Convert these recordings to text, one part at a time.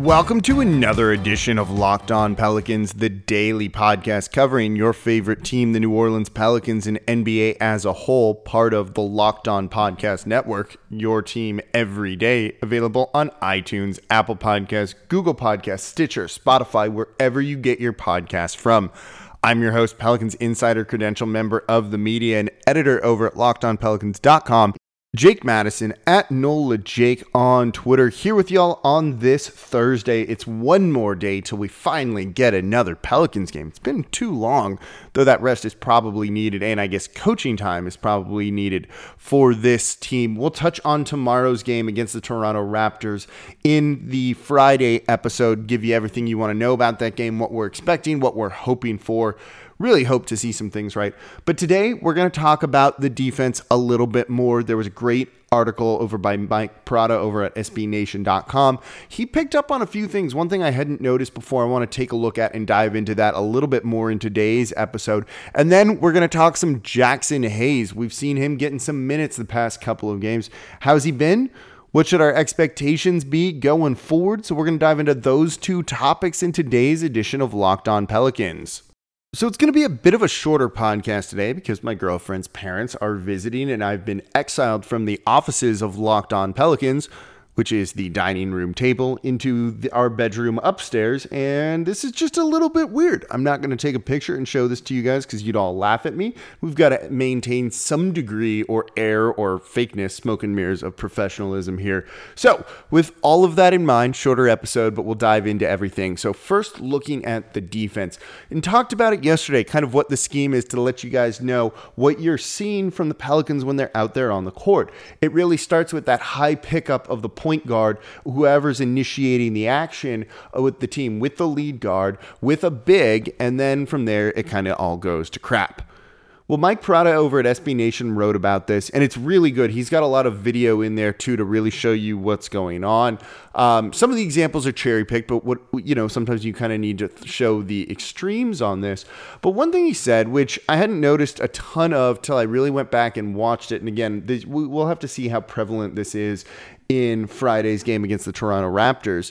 Welcome to another edition of Locked On Pelicans, the daily podcast covering your favorite team, the New Orleans Pelicans, and NBA as a whole, part of the Locked On Podcast Network, your team every day, available on iTunes, Apple Podcasts, Google Podcasts, Stitcher, Spotify, wherever you get your podcast from. I'm your host, Pelicans Insider Credential member of the media and editor over at lockedonpelicans.com. Jake Madison at NOLA Jake on Twitter here with y'all on this Thursday. It's one more day till we finally get another Pelicans game. It's been too long, though that rest is probably needed, and I guess coaching time is probably needed for this team. We'll touch on tomorrow's game against the Toronto Raptors in the Friday episode, give you everything you want to know about that game, what we're expecting, what we're hoping for really hope to see some things right. But today we're going to talk about the defense a little bit more. There was a great article over by Mike Prada over at SBNation.com. He picked up on a few things. One thing I hadn't noticed before, I want to take a look at and dive into that a little bit more in today's episode. And then we're going to talk some Jaxson Hayes. We've seen him getting some minutes the past couple of games. How's he been? What should our expectations be going forward? So, we're going to dive into those two topics in today's edition of Locked On Pelicans. So it's going to be a bit of a shorter podcast today because my girlfriend's parents are visiting and I've been exiled from the offices of Locked On Pelicans which is the dining room table, into the, our bedroom upstairs. And this is just a little bit weird. I'm not going to take a picture and show this to you guys because you'd all laugh at me. We've got to maintain some degree or air or fakeness, smoke and mirrors of professionalism here. So, with all of that in mind, shorter episode, but we'll dive into everything. So, first, looking at the defense and talked about it yesterday, kind of what the scheme is to let you guys know what you're seeing from the Pelicans when they're out there on the court. It really starts with that high pickup of the point point guard, whoever's initiating the action with the team, with the lead guard, with a big, and then from there it kind of all goes to crap. Well, Mike Prada over at SB Nation wrote about this, and it's really good. He's got a lot of video in there too to really show you what's going on. Um, some of the examples are cherry picked, but what you know, sometimes you kind of need to show the extremes on this. But one thing he said, which I hadn't noticed a ton of till I really went back and watched it, and again, this, we'll have to see how prevalent this is in Friday's game against the Toronto Raptors.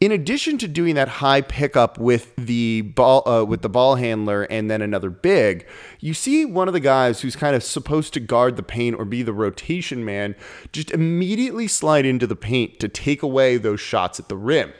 In addition to doing that high pickup with the ball uh, with the ball handler and then another big, you see one of the guys who's kind of supposed to guard the paint or be the rotation man just immediately slide into the paint to take away those shots at the rim.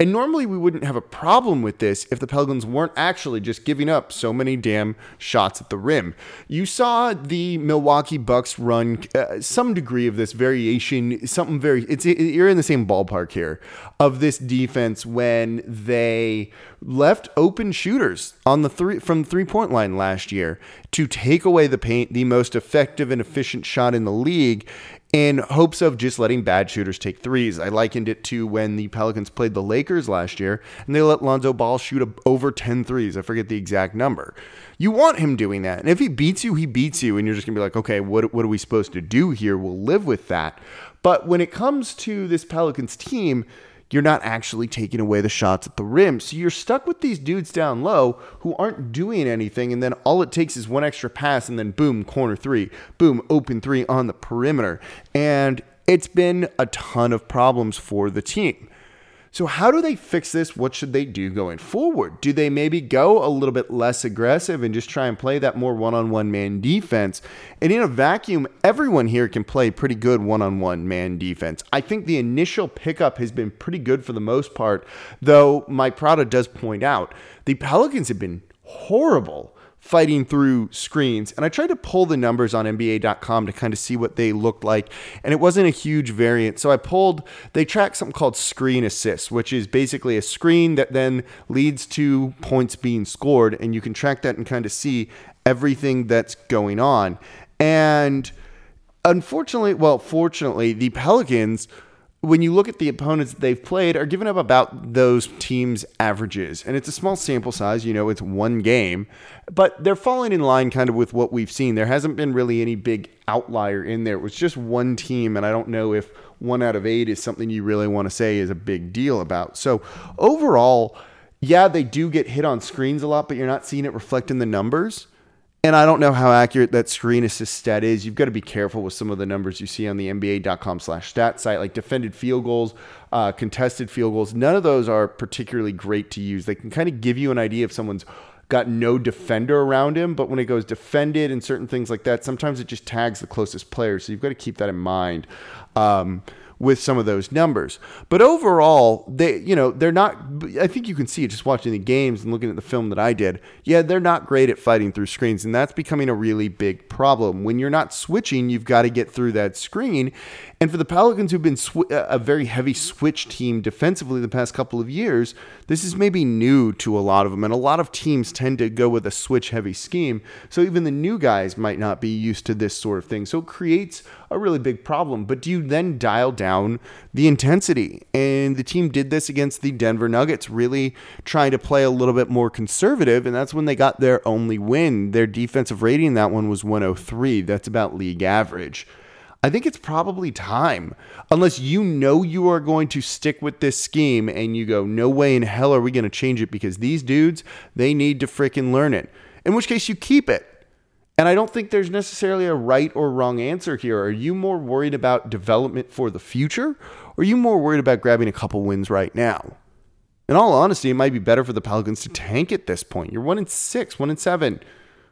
And normally we wouldn't have a problem with this if the Pelicans weren't actually just giving up so many damn shots at the rim. You saw the Milwaukee Bucks run uh, some degree of this variation, something very it's you're in the same ballpark here of this defense when they left open shooters on the three from the three-point line last year to take away the paint, the most effective and efficient shot in the league in hopes of just letting bad shooters take threes. I likened it to when the Pelicans played the Lakers last year and they let Lonzo Ball shoot over 10 threes. I forget the exact number. You want him doing that. And if he beats you, he beats you. And you're just going to be like, okay, what, what are we supposed to do here? We'll live with that. But when it comes to this Pelicans team, you're not actually taking away the shots at the rim. So you're stuck with these dudes down low who aren't doing anything. And then all it takes is one extra pass, and then boom, corner three, boom, open three on the perimeter. And it's been a ton of problems for the team. So, how do they fix this? What should they do going forward? Do they maybe go a little bit less aggressive and just try and play that more one on one man defense? And in a vacuum, everyone here can play pretty good one on one man defense. I think the initial pickup has been pretty good for the most part, though Mike Prada does point out the Pelicans have been horrible fighting through screens. And I tried to pull the numbers on NBA.com to kind of see what they looked like. And it wasn't a huge variant. So I pulled, they track something called screen assists, which is basically a screen that then leads to points being scored. And you can track that and kind of see everything that's going on. And unfortunately, well, fortunately, the Pelicans when you look at the opponents that they've played, are giving up about those teams' averages. And it's a small sample size, you know, it's one game, but they're falling in line kind of with what we've seen. There hasn't been really any big outlier in there. It was just one team, and I don't know if one out of eight is something you really want to say is a big deal about. So overall, yeah, they do get hit on screens a lot, but you're not seeing it reflect in the numbers. And I don't know how accurate that screen assist stat is. You've got to be careful with some of the numbers you see on the NBA.com slash stat site, like defended field goals, uh, contested field goals. None of those are particularly great to use. They can kind of give you an idea if someone's got no defender around him, but when it goes defended and certain things like that, sometimes it just tags the closest player. So you've got to keep that in mind. Um, with some of those numbers. But overall, they you know, they're not I think you can see it just watching the games and looking at the film that I did. Yeah, they're not great at fighting through screens and that's becoming a really big problem. When you're not switching, you've got to get through that screen. And for the Pelicans who've been sw- a very heavy switch team defensively the past couple of years, this is maybe new to a lot of them and a lot of teams tend to go with a switch heavy scheme. So even the new guys might not be used to this sort of thing. So it creates a really big problem. But do you then dial down down the intensity. And the team did this against the Denver Nuggets, really trying to play a little bit more conservative. And that's when they got their only win. Their defensive rating, that one was 103. That's about league average. I think it's probably time. Unless you know you are going to stick with this scheme and you go, no way in hell are we going to change it because these dudes, they need to freaking learn it. In which case, you keep it. And I don't think there's necessarily a right or wrong answer here. Are you more worried about development for the future? Or are you more worried about grabbing a couple wins right now? In all honesty, it might be better for the Pelicans to tank at this point. You're one in six, one in seven.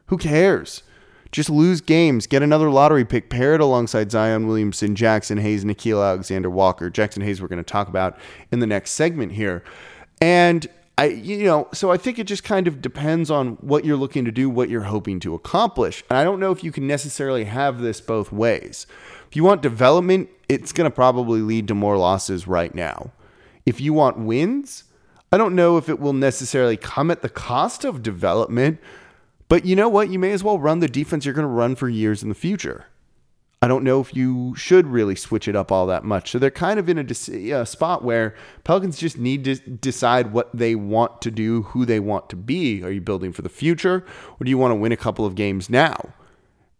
Who cares? Just lose games, get another lottery pick, pair it alongside Zion Williamson, Jaxson Hayes, Nickeil Alexander Walker. Jaxson Hayes, we're going to talk about in the next segment here. And I, you know, so I think it just kind of depends on what you're looking to do, what you're hoping to accomplish. And I don't know if you can necessarily have this both ways. If you want development, it's going to probably lead to more losses right now. If you want wins, I don't know if it will necessarily come at the cost of development, but you know what? You may as well run the defense you're going to run for years in the future. I don't know if you should really switch it up all that much. So they're kind of in a, a, uh, spot where Pelicans just need to decide what they want to do, who they want to be. Are you building for the future, or do you want to win a couple of games now?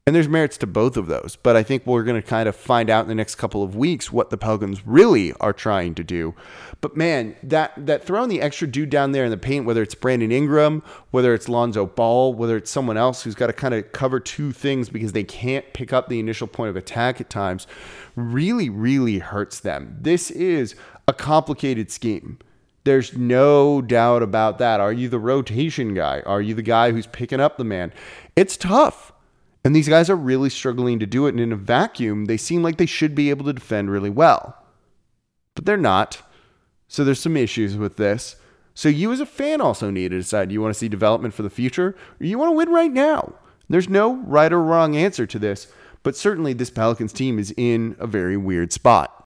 And there's merits to both of those. But I think we're going to kind of find out in the next couple of weeks what the Pelicans really are trying to do. But man, that that throwing the extra dude down there in the paint, whether it's Brandon Ingram, whether it's Lonzo Ball, whether it's someone else who's got to kind of cover two things because they can't pick up the initial point of attack at times, really, really hurts them. This is a complicated scheme. There's no doubt about that. Are you the rotation guy? Are you the guy who's picking up the man? It's tough. And these guys are really struggling to do it. And in a vacuum, they seem like they should be able to defend really well. But they're not. So there's some issues with this. So you as a fan also need to decide you want to see development for the future or you want to win right now. There's no right or wrong answer to this, but certainly this Pelicans team is in a very weird spot.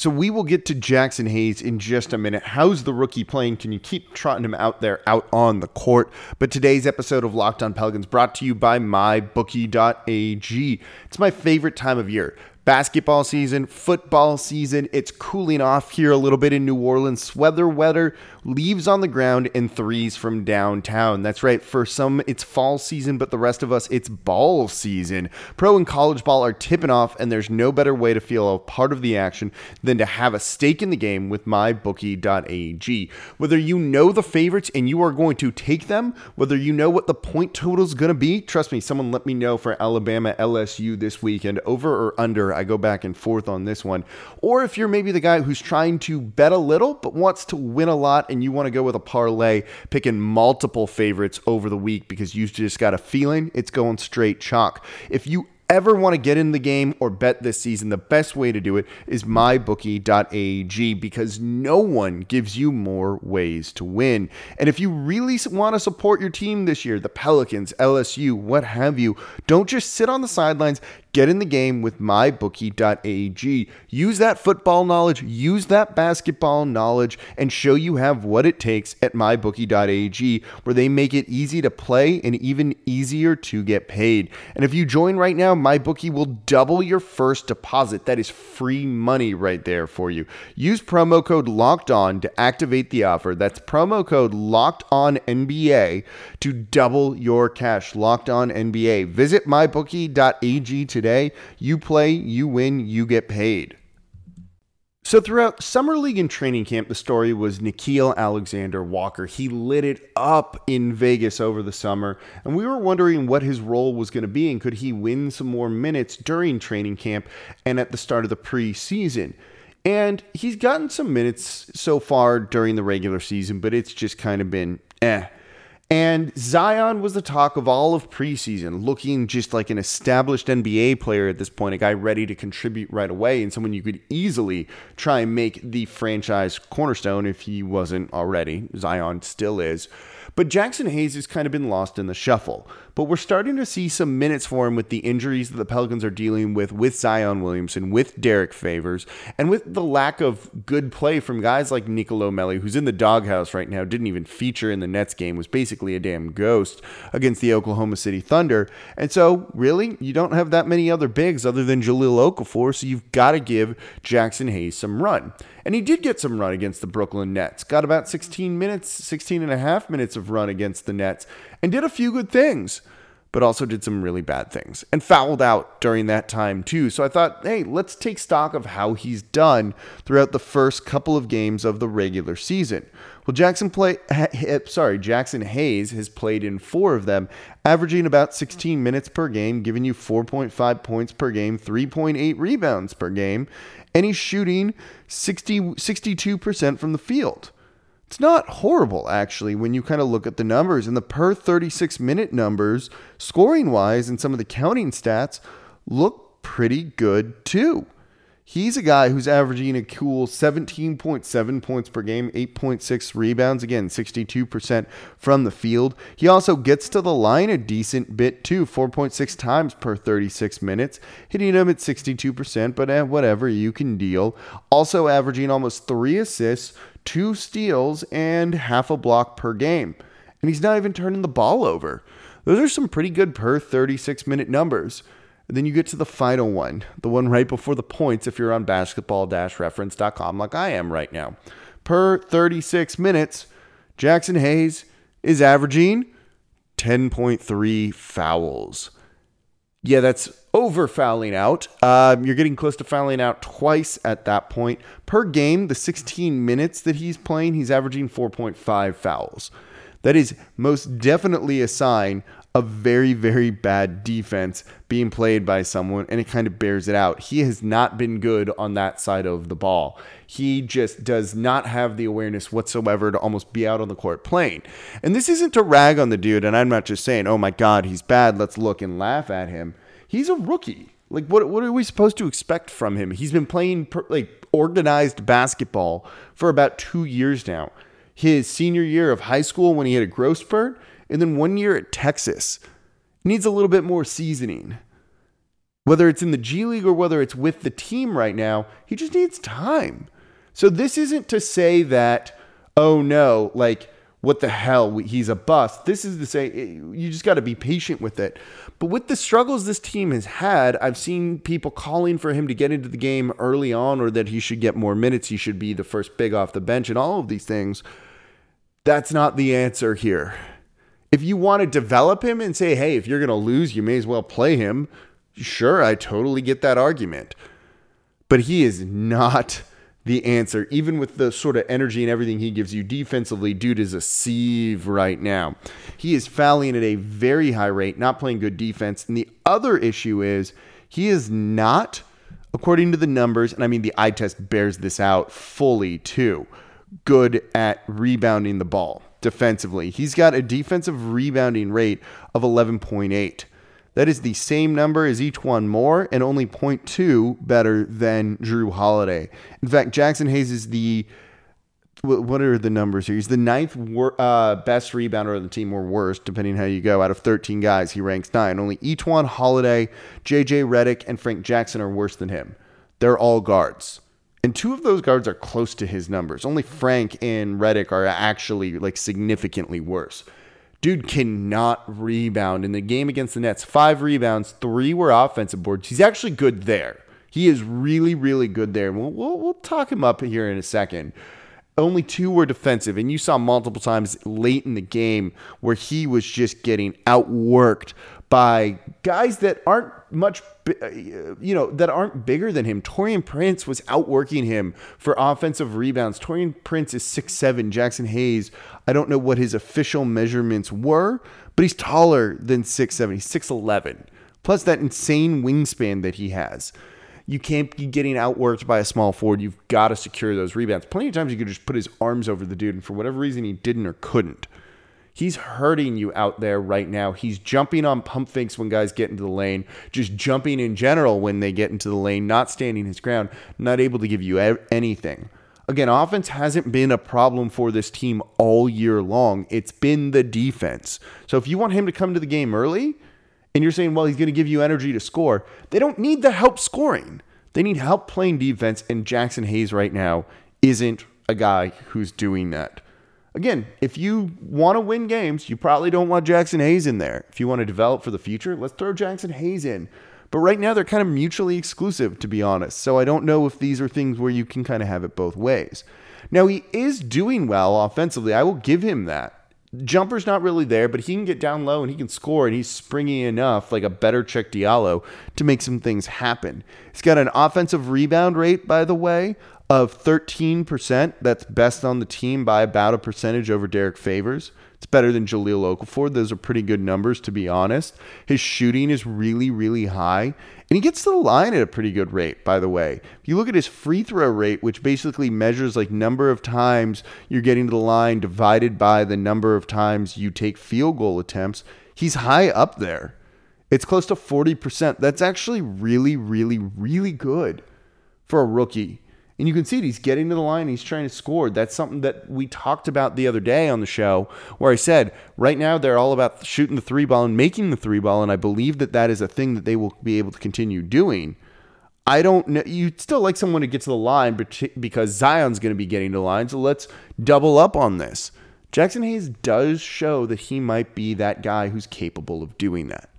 So we will get to Jaxson Hayes in just a minute. How's the rookie playing? Can you keep trotting him out there, out on the court? But today's episode of Locked On Pelicans brought to you by MyBookie.ag. It's my favorite time of year basketball season, football season. It's cooling off here a little bit in New Orleans. Weather, weather, leaves on the ground, and threes from downtown. That's right. For some, it's fall season, but the rest of us, it's ball season. Pro and college ball are tipping off, and there's no better way to feel a part of the action than to have a stake in the game with mybookie.ag. Whether you know the favorites and you are going to take them, whether you know what the point total is going to be, trust me, someone let me know for Alabama LSU this weekend, over or under. I go back and forth on this one. Or if you're maybe the guy who's trying to bet a little but wants to win a lot and you want to go with a parlay, picking multiple favorites over the week because you just got a feeling it's going straight chalk. If you ever want to get in the game or bet this season, the best way to do it is mybookie.ag because no one gives you more ways to win. And if you really want to support your team this year, the Pelicans, LSU, what have you, don't just sit on the sidelines. Get in the game with mybookie.ag. Use that football knowledge, use that basketball knowledge, and show you have what it takes at mybookie.ag, where they make it easy to play and even easier to get paid. And if you join right now, MyBookie will double your first deposit. That is free money right there for you. Use promo code Locked On to activate the offer. That's promo code Locked On NBA to double your cash. Locked On NBA. Visit mybookie.ag today today. You play, you win, you get paid. So throughout summer league and training camp, the story was Nickeil Alexander Walker. He lit it up in Vegas over the summer, and we were wondering what his role was going to be and could he win some more minutes during training camp and at the start of the preseason. And he's gotten some minutes so far during the regular season, but it's just kind of been eh. And Zion was the talk of all of preseason, looking just like an established NBA player at this point, a guy ready to contribute right away, and someone you could easily try and make the franchise cornerstone if he wasn't already. Zion still is. But Jaxson Hayes has kind of been lost in the shuffle. But we're starting to see some minutes for him with the injuries that the Pelicans are dealing with, with Zion Williamson, with Derrick Favors, and with the lack of good play from guys like Nicolo Melli, who's in the doghouse right now, didn't even feature in the Nets game, was basically a damn ghost against the Oklahoma City Thunder. And so, really, you don't have that many other bigs other than Jahlil Okafor, so you've got to give Jaxson Hayes some run. And he did get some run against the Brooklyn Nets. Got about 16 minutes, 16 and a half minutes of run against the Nets and did a few good things, but also did some really bad things and fouled out during that time too. So I thought, hey, let's take stock of how he's done throughout the first couple of games of the regular season. Well, Jackson play eh, eh, sorry, Jaxson Hayes has played in 4 of them, averaging about 16 minutes per game, giving you 4.5 points per game, 3.8 rebounds per game, and he's shooting 60, 62% from the field. It's not horrible, actually, when you kind of look at the numbers. And the per 36 minute numbers, scoring wise, and some of the counting stats look pretty good too. He's a guy who's averaging a cool 17.7 points per game, 8.6 rebounds, again, 62% from the field. He also gets to the line a decent bit too, 4.6 times per 36 minutes, hitting him at 62%, but eh, whatever, you can deal. Also averaging almost three assists, two steals, and half a block per game. And he's not even turning the ball over. Those are some pretty good per 36 minute numbers. And then you get to the final one, the one right before the points if you're on basketball reference.com like I am right now. Per 36 minutes, Jaxson Hayes is averaging 10.3 fouls. Yeah, that's over fouling out. Um, you're getting close to fouling out twice at that point. Per game, the 16 minutes that he's playing, he's averaging 4.5 fouls. That is most definitely a sign a very, very bad defense being played by someone, and it kind of bears it out. He has not been good on that side of the ball. He just does not have the awareness whatsoever to almost be out on the court playing. And this isn't to rag on the dude, and I'm not just saying, oh my God, he's bad, let's look and laugh at him. He's a rookie. Like, what, what are we supposed to expect from him? He's been playing per, like organized basketball for about two years now. His senior year of high school when he had a growth spurt, and then one year at Texas. Needs a little bit more seasoning. Whether it's in the G League or whether it's with the team right now, he just needs time. So this isn't to say that, oh no, like, what the hell, he's a bust. This is to say, eh, you just got to be patient with it. But with the struggles this team has had, I've seen people calling for him to get into the game early on or that he should get more minutes. He should be the first big off the bench and all of these things. That's not the answer here. If you want to develop him and say, hey, if you're going to lose, you may as well play him, sure, I totally get that argument. But he is not the answer, even with the sort of energy and everything he gives you defensively. Dude is a sieve right now. He is fouling at a very high rate, not playing good defense. And the other issue is he is not, according to the numbers, and I mean the eye test bears this out fully too, good at rebounding the ball defensively. He's got a defensive rebounding rate of 11.8. That is the same number as E'Twaun Moore and only 0.2 better than Jrue Holiday. In fact, Jaxson Hayes is the what are the numbers here? He's the ninth wor- uh, best rebounder on the team, or worst, depending how you go. Out of 13 guys, he ranks nine. Only E'Twaun Holiday, JJ Redick, and Frank Jackson are worse than him. They're all guards. And two of those guards are close to his numbers. Only Frank and Redick are actually like significantly worse. Dude cannot rebound. In the game against the Nets, five rebounds, three were offensive boards. He's actually good there. He is really, really good there. We'll, we'll, we'll talk him up here in a second. Only two were defensive, and you saw multiple times late in the game where he was just getting outworked by guys that aren't much, uh, you know, that aren't bigger than him. Taurean Prince was outworking him for offensive rebounds. Taurean Prince is six seven. Jaxson Hayes, I don't know what his official measurements were, but he's taller than six seven. He's 6'11. Plus that insane wingspan that he has. You can't be getting outworked by a small forward. You've got to secure those rebounds. Plenty of times you could just put his arms over the dude, and for whatever reason he didn't or couldn't. He's hurting you out there right now. He's jumping on pump fakes when guys get into the lane, just jumping in general when they get into the lane, not standing his ground, not able to give you anything. Again, offense hasn't been a problem for this team all year long. It's been the defense. So if you want him to come to the game early and you're saying, well, he's going to give you energy to score, they don't need the help scoring. They need help playing defense, and Jaxson Hayes right now isn't a guy who's doing that. Again, if you want to win games, you probably don't want Jaxson Hayes in there. If you want to develop for the future, let's throw Jaxson Hayes in. But right now, they're kind of mutually exclusive, to be honest. So I don't know if these are things where you can kind of have it both ways. Now, he is doing well offensively. I will give him that. Jumper's not really there, but he can get down low and he can score, and he's springy enough, like a better Cheick Diallo, to make some things happen. He's got an offensive rebound rate, by the way, of 13%. That's best on the team by about a percentage over Derrick Favors. It's better than Jahlil Okafor. Those are pretty good numbers, to be honest. His shooting is really, really high. And he gets to the line at a pretty good rate, by the way. If you look at his free throw rate, which basically measures like number of times you're getting to the line divided by the number of times you take field goal attempts, he's high up there. It's close to 40%. That's actually really, really, really good for a rookie. And you can see it. He's getting to the line. He's trying to score. That's something that we talked about the other day on the show, where I said right now they're all about shooting the three ball and making the three ball. And I believe that that is a thing that they will be able to continue doing. I don't know. You'd still like someone to get to the line because Zion's going to be getting to the line. So let's double up on this. Jaxson Hayes does show that he might be that guy who's capable of doing that.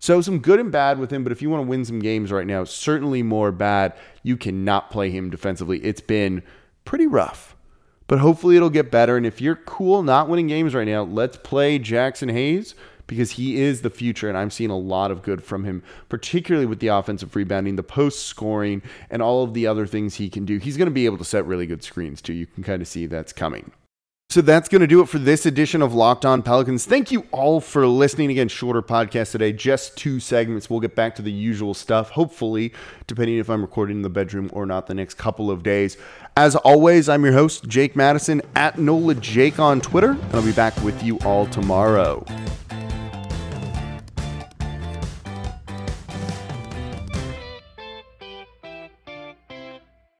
So some good and bad with him, but if you want to win some games right now, certainly more bad. You cannot play him defensively. It's been pretty rough. But hopefully it'll get better. And if you're cool not winning games right now, let's play Jaxson Hayes because he is the future. And I'm seeing a lot of good from him, particularly with the offensive rebounding, the post scoring, and all of the other things he can do. He's going to be able to set really good screens too. You can kind of see that's coming. So that's going to do it for this edition of Locked On Pelicans. Thank you all for listening. Again, shorter podcast today, just two segments. We'll get back to the usual stuff, hopefully, depending if I'm recording in the bedroom or not the next couple of days. As always, I'm your host, Jake Madison, at NOLA Jake on Twitter, and I'll be back with you all tomorrow.